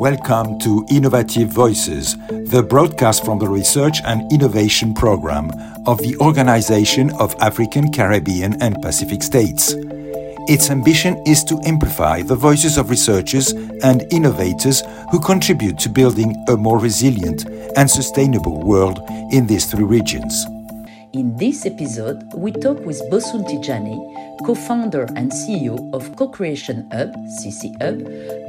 Welcome to Innovative Voices, the broadcast from the Research and Innovation Program of the Organization of African, Caribbean, and Pacific States. Its ambition is to amplify the voices of researchers and innovators who contribute to building a more resilient and sustainable world in these three regions. In this episode, we talk with Bosun Tijani, co founder and CEO of Co Creation Hub, CC Hub,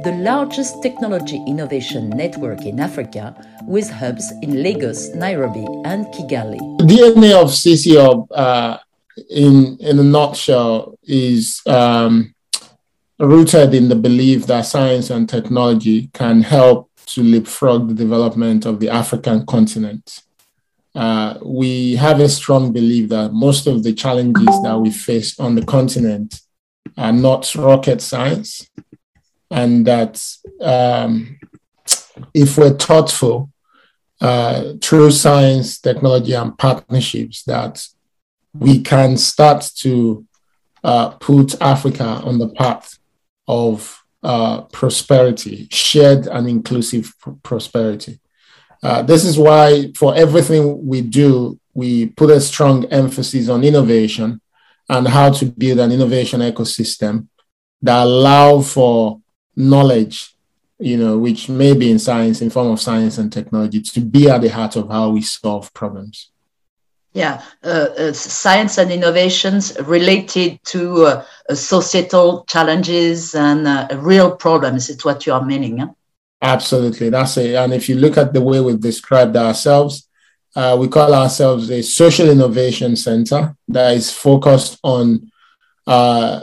the largest technology innovation network in Africa, with hubs in Lagos, Nairobi, and Kigali. The DNA of CC Hub, uh, in, in a nutshell, is um, rooted in the belief that science and technology can help to leapfrog the development of the African continent. Uh, we have a strong belief that most of the challenges that we face on the continent are not rocket science, and that um, if we're thoughtful uh, through science, technology, and partnerships, that we can start to uh, put Africa on the path of uh, prosperity, shared and inclusive pr- prosperity. Uh, this is why, for everything we do, we put a strong emphasis on innovation and how to build an innovation ecosystem that allow for knowledge, you know, which may be in science, in form of science and technology, to be at the heart of how we solve problems. Yeah, uh, uh, science and innovations related to uh, societal challenges and uh, real problems. It's what you are meaning. Huh? Absolutely, that's it. And if you look at the way we've described ourselves, uh, we call ourselves a social innovation center that is focused on uh,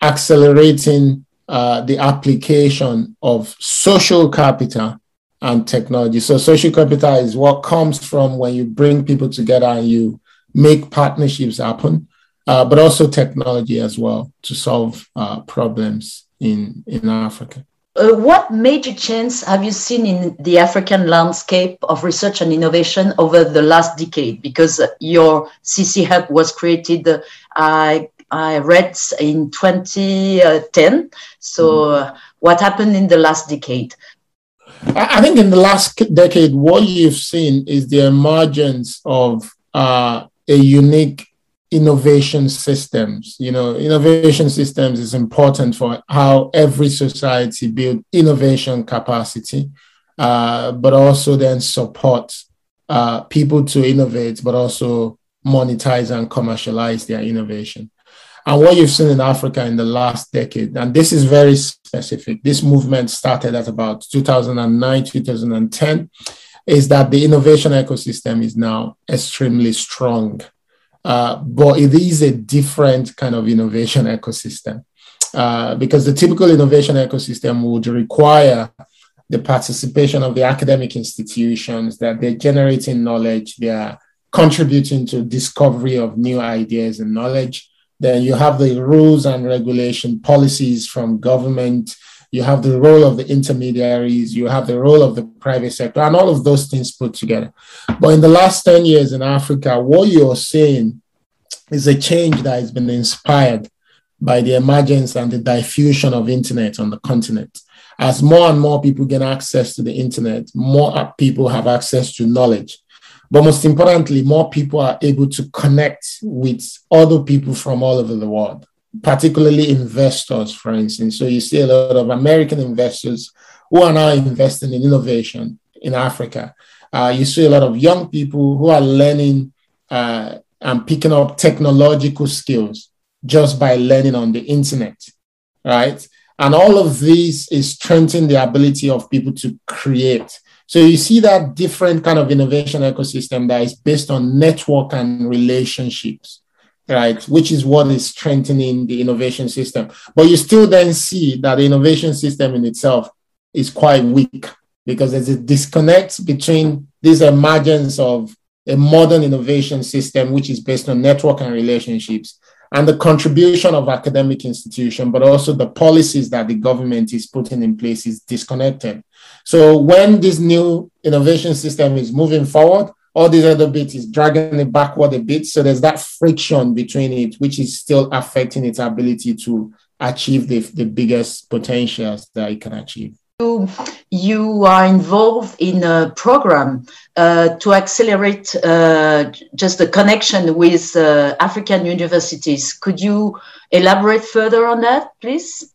accelerating uh, the application of social capital and technology. So, social capital is what comes from when you bring people together and you make partnerships happen, uh, but also technology as well to solve uh, problems in, in Africa. Uh, what major change have you seen in the African landscape of research and innovation over the last decade? Because your CC Hub was created, uh, I, I read in 2010. So, mm. what happened in the last decade? I think in the last decade, what you've seen is the emergence of uh, a unique innovation systems. You know, innovation systems is important for how every society build innovation capacity, uh, but also then support uh, people to innovate, but also monetize and commercialize their innovation. And what you've seen in Africa in the last decade, and this is very specific, this movement started at about 2009, 2010, is that the innovation ecosystem is now extremely strong uh, but it is a different kind of innovation ecosystem uh, because the typical innovation ecosystem would require the participation of the academic institutions that they're generating knowledge, they're contributing to discovery of new ideas and knowledge. Then you have the rules and regulation policies from government. You have the role of the intermediaries. You have the role of the private sector, and all of those things put together. But in the last 10 years in Africa, what you're seeing is a change that has been inspired by the emergence and the diffusion of internet on the continent. As more and more people get access to the internet, more people have access to knowledge. But most importantly, more people are able to connect with other people from all over the world, particularly investors, for instance. So you see a lot of American investors who are now investing in innovation in Africa. Uh, you see a lot of young people who are learning uh, and picking up technological skills just by learning on the internet, right? And all of this is strengthening the ability of people to create. So you see that different kind of innovation ecosystem that is based on network and relationships, right? Which is what is strengthening the innovation system. But you still then see that the innovation system in itself is quite weak because there's a disconnect between this emergence of a modern innovation system which is based on network and relationships and the contribution of academic institution but also the policies that the government is putting in place is disconnected so when this new innovation system is moving forward all these other bits is dragging it backward a bit so there's that friction between it which is still affecting its ability to achieve the, the biggest potentials that it can achieve you are involved in a program uh, to accelerate uh, just the connection with uh, African universities. Could you elaborate further on that, please?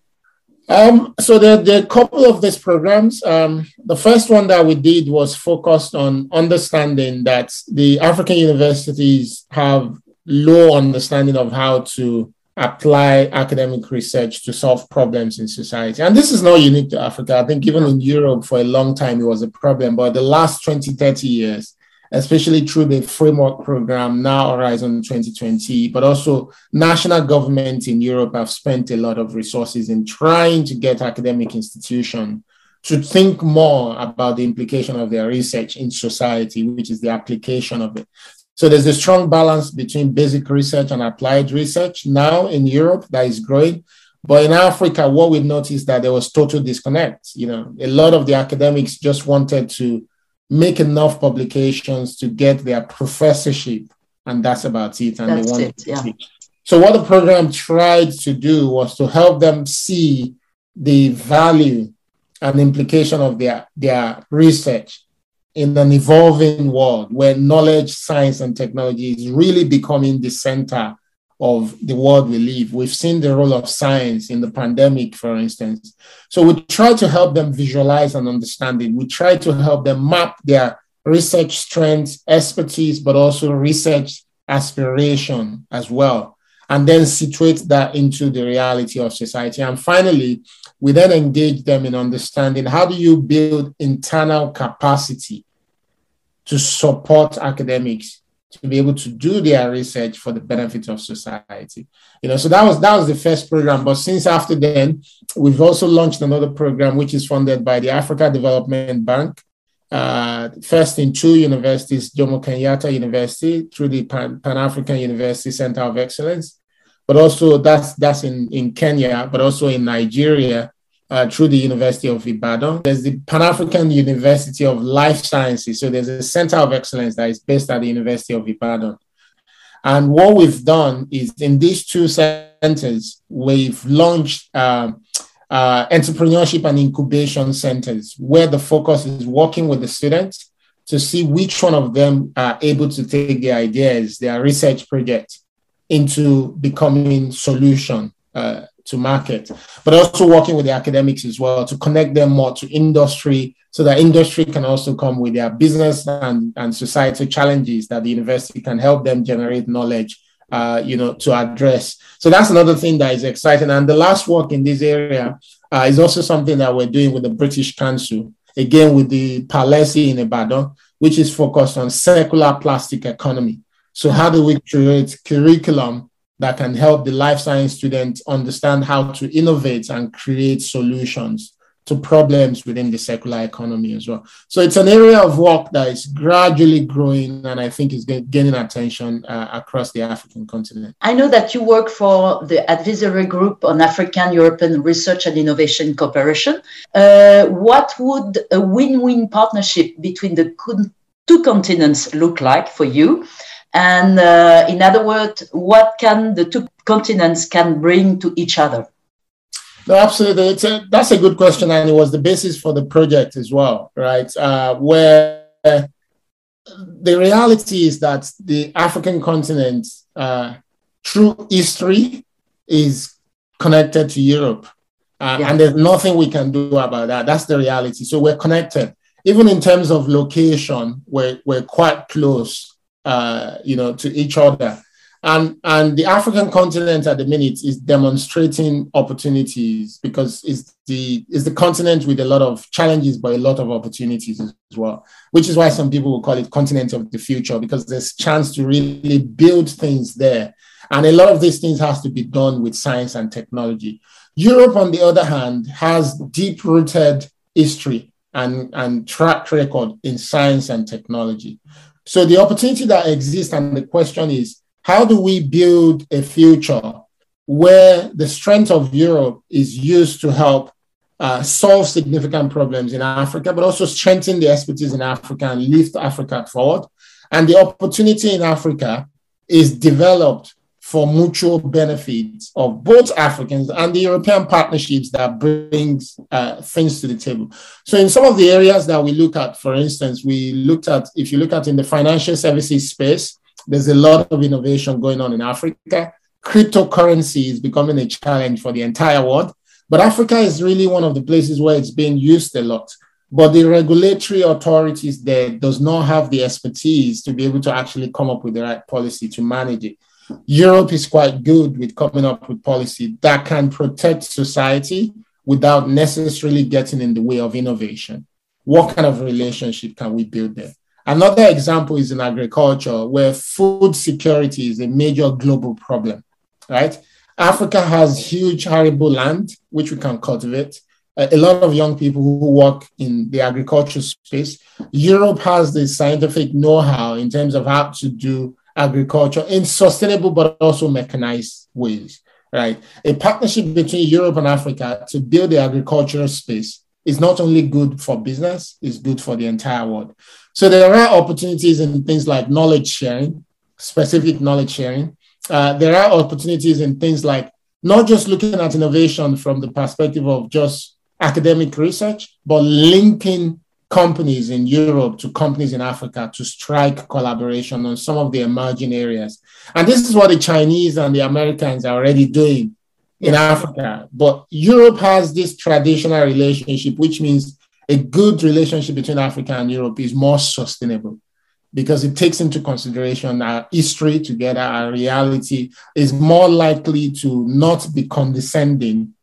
Um, so there, there, are a couple of these programs. Um, the first one that we did was focused on understanding that the African universities have low understanding of how to apply academic research to solve problems in society. And this is not unique to Africa. I think even in Europe for a long time it was a problem, but the last 20, 30 years, especially through the framework program, now Horizon 2020, but also national governments in Europe have spent a lot of resources in trying to get academic institutions to think more about the implication of their research in society, which is the application of it. So there's a strong balance between basic research and applied research now in Europe that is growing. But in Africa, what we noticed that there was total disconnect. You know, a lot of the academics just wanted to make enough publications to get their professorship, and that's about it. And that's they wanted it, yeah. So what the program tried to do was to help them see the value and implication of their, their research in an evolving world where knowledge, science, and technology is really becoming the center of the world we live. We've seen the role of science in the pandemic, for instance. So we try to help them visualize and understand it. We try to help them map their research strengths, expertise, but also research aspiration as well, and then situate that into the reality of society. And finally, we then engage them in understanding how do you build internal capacity to support academics to be able to do their research for the benefit of society. You know, so that was that was the first program. But since after then, we've also launched another program which is funded by the Africa Development Bank. Uh, first in two universities, Jomo Kenyatta University through the Pan African University Center of Excellence, but also that's that's in in Kenya, but also in Nigeria uh, through the University of Ibadan. There's the Pan African University of Life Sciences. So there's a center of excellence that is based at the University of Ibadan. And what we've done is in these two centers, we've launched uh, uh, entrepreneurship and incubation centers where the focus is working with the students to see which one of them are able to take their ideas, their research project into becoming solution uh, to market, but also working with the academics as well to connect them more to industry so that industry can also come with their business and, and societal challenges that the university can help them generate knowledge, uh, you know, to address. So that's another thing that is exciting. And the last work in this area uh, is also something that we're doing with the British Council, again with the PAULESI in Ibadan, which is focused on circular plastic economy. So how do we create curriculum that can help the life science student understand how to innovate and create solutions to problems within the circular economy as well. So it's an area of work that is gradually growing and I think is gaining attention uh, across the African continent. I know that you work for the advisory group on African European research and innovation cooperation. Uh, what would a win win partnership between the two continents look like for you? And uh, in other words, what can the two continents can bring to each other? No, absolutely. It's a, that's a good question, and it was the basis for the project as well, right? Uh, where the reality is that the African continent, uh, through history, is connected to Europe, uh, yeah. and there's nothing we can do about that. That's the reality. So we're connected, even in terms of location. We're we're quite close uh, you know, to each other. And, and the African continent at the minute is demonstrating opportunities because it's the, it's the continent with a lot of challenges, but a lot of opportunities as well, which is why some people will call it continent of the future because there's chance to really build things there. And a lot of these things has to be done with science and technology. Europe, on the other hand, has deep rooted history and, and track record in science and technology. So the opportunity that exists, and the question is, how do we build a future where the strength of Europe is used to help uh, solve significant problems in Africa, but also strengthen the expertise in Africa and lift Africa forward? And the opportunity in Africa is developed for mutual benefit of both Africans and the European partnerships that brings uh, things to the table. So in some of the areas that we look at, for instance, we looked at, if you look at in the financial services space, there's a lot of innovation going on in Africa. Cryptocurrency is becoming a challenge for the entire world, but Africa is really one of the places where it's being used a lot. But the regulatory authorities there does not have the expertise to be able to actually come up with the right policy to manage it. Europe is quite good with coming up with policy that can protect society without necessarily getting in the way of innovation. What kind of relationship can we build there? Another example is in agriculture, where food security is a major global problem, right? Africa has huge arable land, which we can cultivate. Uh, a lot of young people who work in the agriculture space. Europe has the scientific know how in terms of how to do agriculture in sustainable but also mechanized ways, right? A partnership between Europe and Africa to build the agricultural space is not only good for business, it's good for the entire world. So there are opportunities in things like knowledge sharing, specific knowledge sharing. Uh, there are opportunities in things like not just looking at innovation from the perspective of just academic research, but linking companies in Europe to companies in Africa to strike collaboration on some of the emerging areas. And this is what the Chinese and the Americans are already doing in Africa. But Europe has this traditional relationship, which means a good relationship between Africa and Europe is more sustainable because it takes into consideration our history together, our reality is more likely to not be condescending,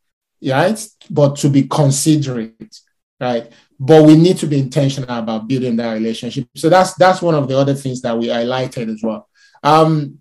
right? But to be considerate, right? But we need to be intentional about building that relationship. So that's that's one of the other things that we highlighted as well. Um,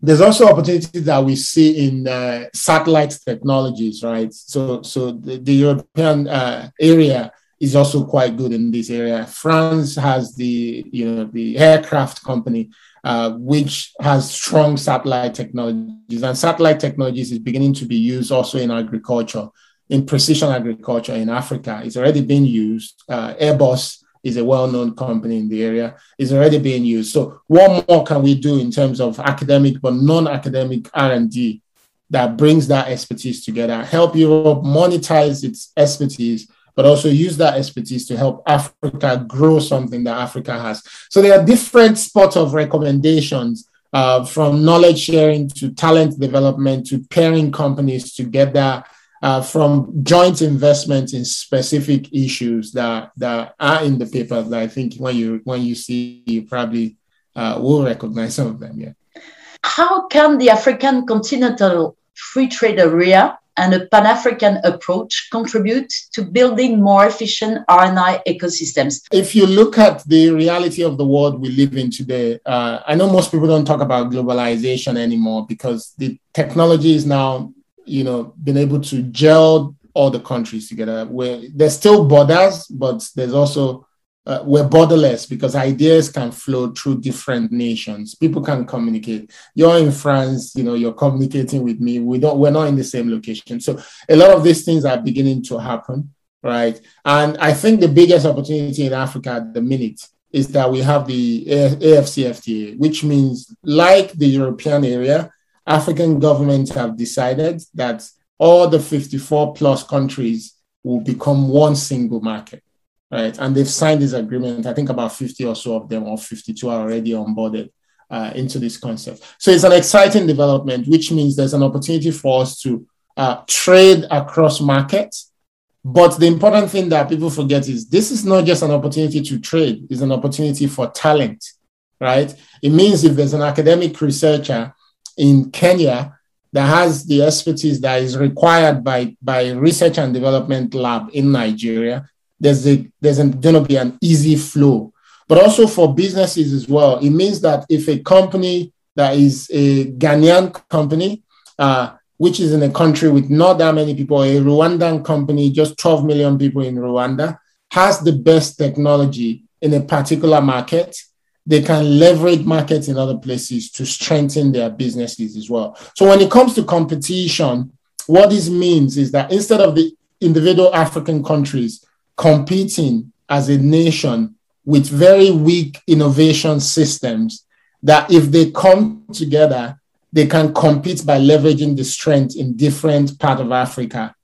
there's also opportunities that we see in uh, satellite technologies, right? So so the, the European uh, area is also quite good in this area. France has the you know the aircraft company. Uh, which has strong satellite technologies, and satellite technologies is beginning to be used also in agriculture in precision agriculture in Africa. It's already been used. Uh, Airbus is a well-known company in the area. It's already being used. So what more can we do in terms of academic but non-academic R&D that brings that expertise together, help Europe monetize its expertise, but also use that expertise to help Africa grow something that Africa has. So there are different spots of recommendations uh, from knowledge sharing to talent development to pairing companies together uh, from joint investment in specific issues that, that are in the paper that I think when you when you see you probably uh, will recognize some of them. Yeah. How can the African continental free trade area and a Pan-African approach contribute to building more efficient R&I ecosystems? If you look at the reality of the world we live in today, uh, I know most people don't talk about globalization anymore because the technology is now you know, been able to gel all the countries together. Where there's still borders, but there's also uh, we're borderless because ideas can flow through different nations. People can communicate. You're in France, you know, you're communicating with me. We don't, we're not in the same location. So a lot of these things are beginning to happen, right? And I think the biggest opportunity in Africa at the minute is that we have the AFCFTA, which means like the European area, African governments have decided that all the 54 plus countries will become one single market, right? And they've signed this agreement. I think about 50 or so of them, or 52 are already onboarded uh, into this concept. So it's an exciting development, which means there's an opportunity for us to uh, trade across markets. But the important thing that people forget is this is not just an opportunity to trade, it's an opportunity for talent, right? It means if there's an academic researcher in Kenya that has the expertise that is required by, by research and development lab in Nigeria, there's a there's going to be an easy flow. But also for businesses as well, it means that if a company that is a Ghanaian company, uh, which is in a country with not that many people, a Rwandan company, just 12 million people in Rwanda, has the best technology in a particular market, they can leverage markets in other places to strengthen their businesses as well. So when it comes to competition, what this means is that instead of the individual African countries competing as a nation with very weak innovation systems, that if they come together, they can compete by leveraging the strength in different part of Africa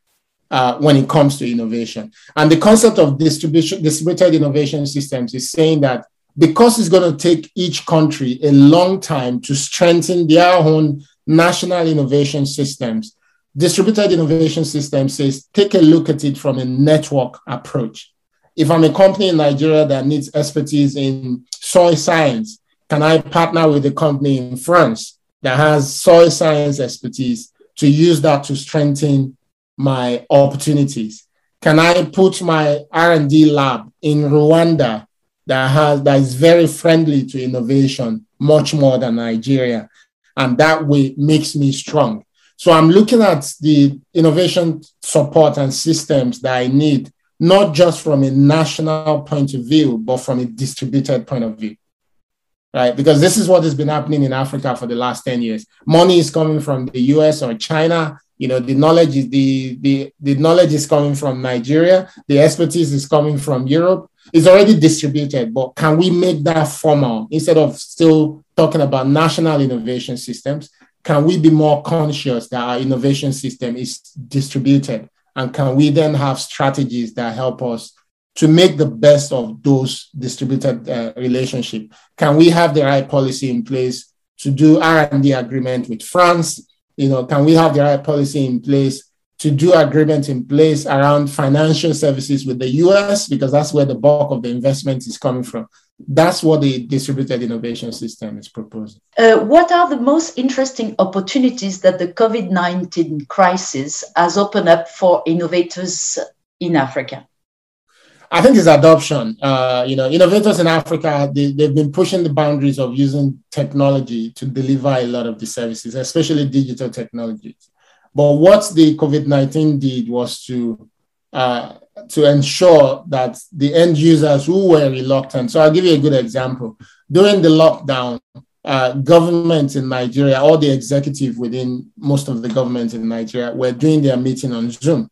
uh, when it comes to innovation. And the concept of distribution, distributed innovation systems is saying that because it's going to take each country a long time to strengthen their own national innovation systems, distributed innovation system says take a look at it from a network approach. If I'm a company in Nigeria that needs expertise in soil science, can I partner with a company in France that has soil science expertise to use that to strengthen my opportunities? Can I put my R&D lab in Rwanda that has that is very friendly to innovation much more than Nigeria and that way makes me strong. So I'm looking at the innovation support and systems that I need not just from a national point of view but from a distributed point of view right? Because this is what has been happening in Africa for the last 10 years. Money is coming from the US or China. You know, the knowledge is the, the, the knowledge is coming from Nigeria. The expertise is coming from Europe. It's already distributed, but can we make that formal instead of still talking about national innovation systems? Can we be more conscious that our innovation system is distributed? And can we then have strategies that help us to make the best of those distributed uh, relationship? Can we have the right policy in place to do R&D agreement with France? You know, can we have the right policy in place to do agreements in place around financial services with the US because that's where the bulk of the investment is coming from. That's what the distributed innovation system is proposing. Uh, what are the most interesting opportunities that the COVID 19 crisis has opened up for innovators in Africa? I think it's adoption. Uh, you know, innovators in Africa, they, they've been pushing the boundaries of using technology to deliver a lot of the services, especially digital technologies. But what the COVID 19 did was to uh, to ensure that the end users who were reluctant. So I'll give you a good example. During the lockdown, uh, government in Nigeria, all the executive within most of the government in Nigeria were doing their meeting on Zoom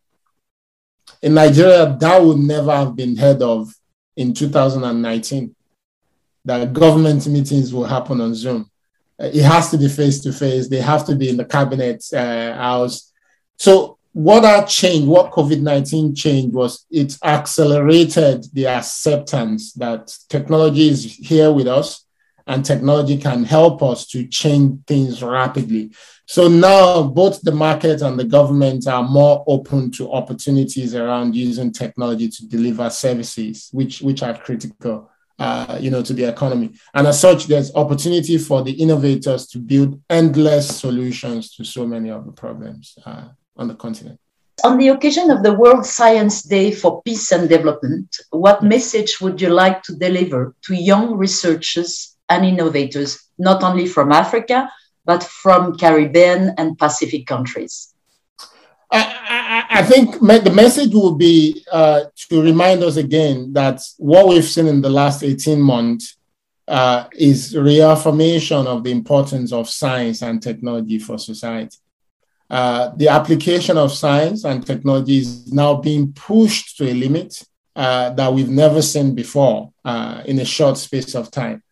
in Nigeria, that would never have been heard of in 2019. That government meetings will happen on Zoom. Uh, it has to be face to face. They have to be in the cabinet uh, house. So what that changed, what COVID 19 changed was it accelerated the acceptance that technology is here with us and technology can help us to change things rapidly. So now both the market and the government are more open to opportunities around using technology to deliver services, which, which are critical. Uh, you know, to the economy. And as such, there's opportunity for the innovators to build endless solutions to so many of the problems uh, on the continent. On the occasion of the World Science Day for Peace and Development, what message would you like to deliver to young researchers and innovators, not only from Africa, but from Caribbean and Pacific countries? I, I, think the message will be uh, to remind us again that what we've seen in the last 18 months uh, is reaffirmation of the importance of science and technology for society. Uh, the application of science and technology is now being pushed to a limit uh, that we've never seen before uh, in a short space of time.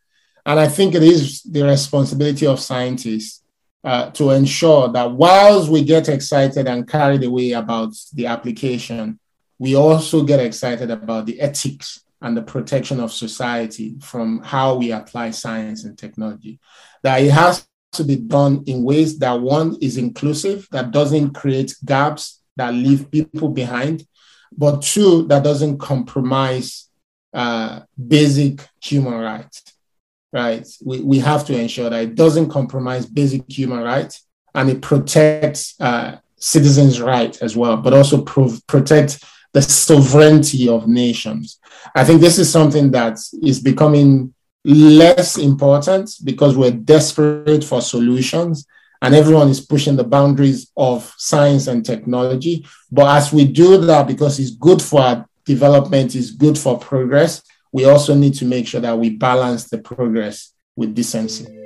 And I think it is the responsibility of scientists uh, to ensure that whilst we get excited and carried away about the application, we also get excited about the ethics and the protection of society from how we apply science and technology. That it has to be done in ways that one is inclusive, that doesn't create gaps that leave people behind, but two, that doesn't compromise uh, basic human rights right? We, we have to ensure that it doesn't compromise basic human rights and it protects uh, citizens' rights as well, but also pro- protect the sovereignty of nations. I think this is something that is becoming less important because we're desperate for solutions and everyone is pushing the boundaries of science and technology. But as we do that, because it's good for our development, it's good for progress, we also need to make sure that we balance the progress with decency.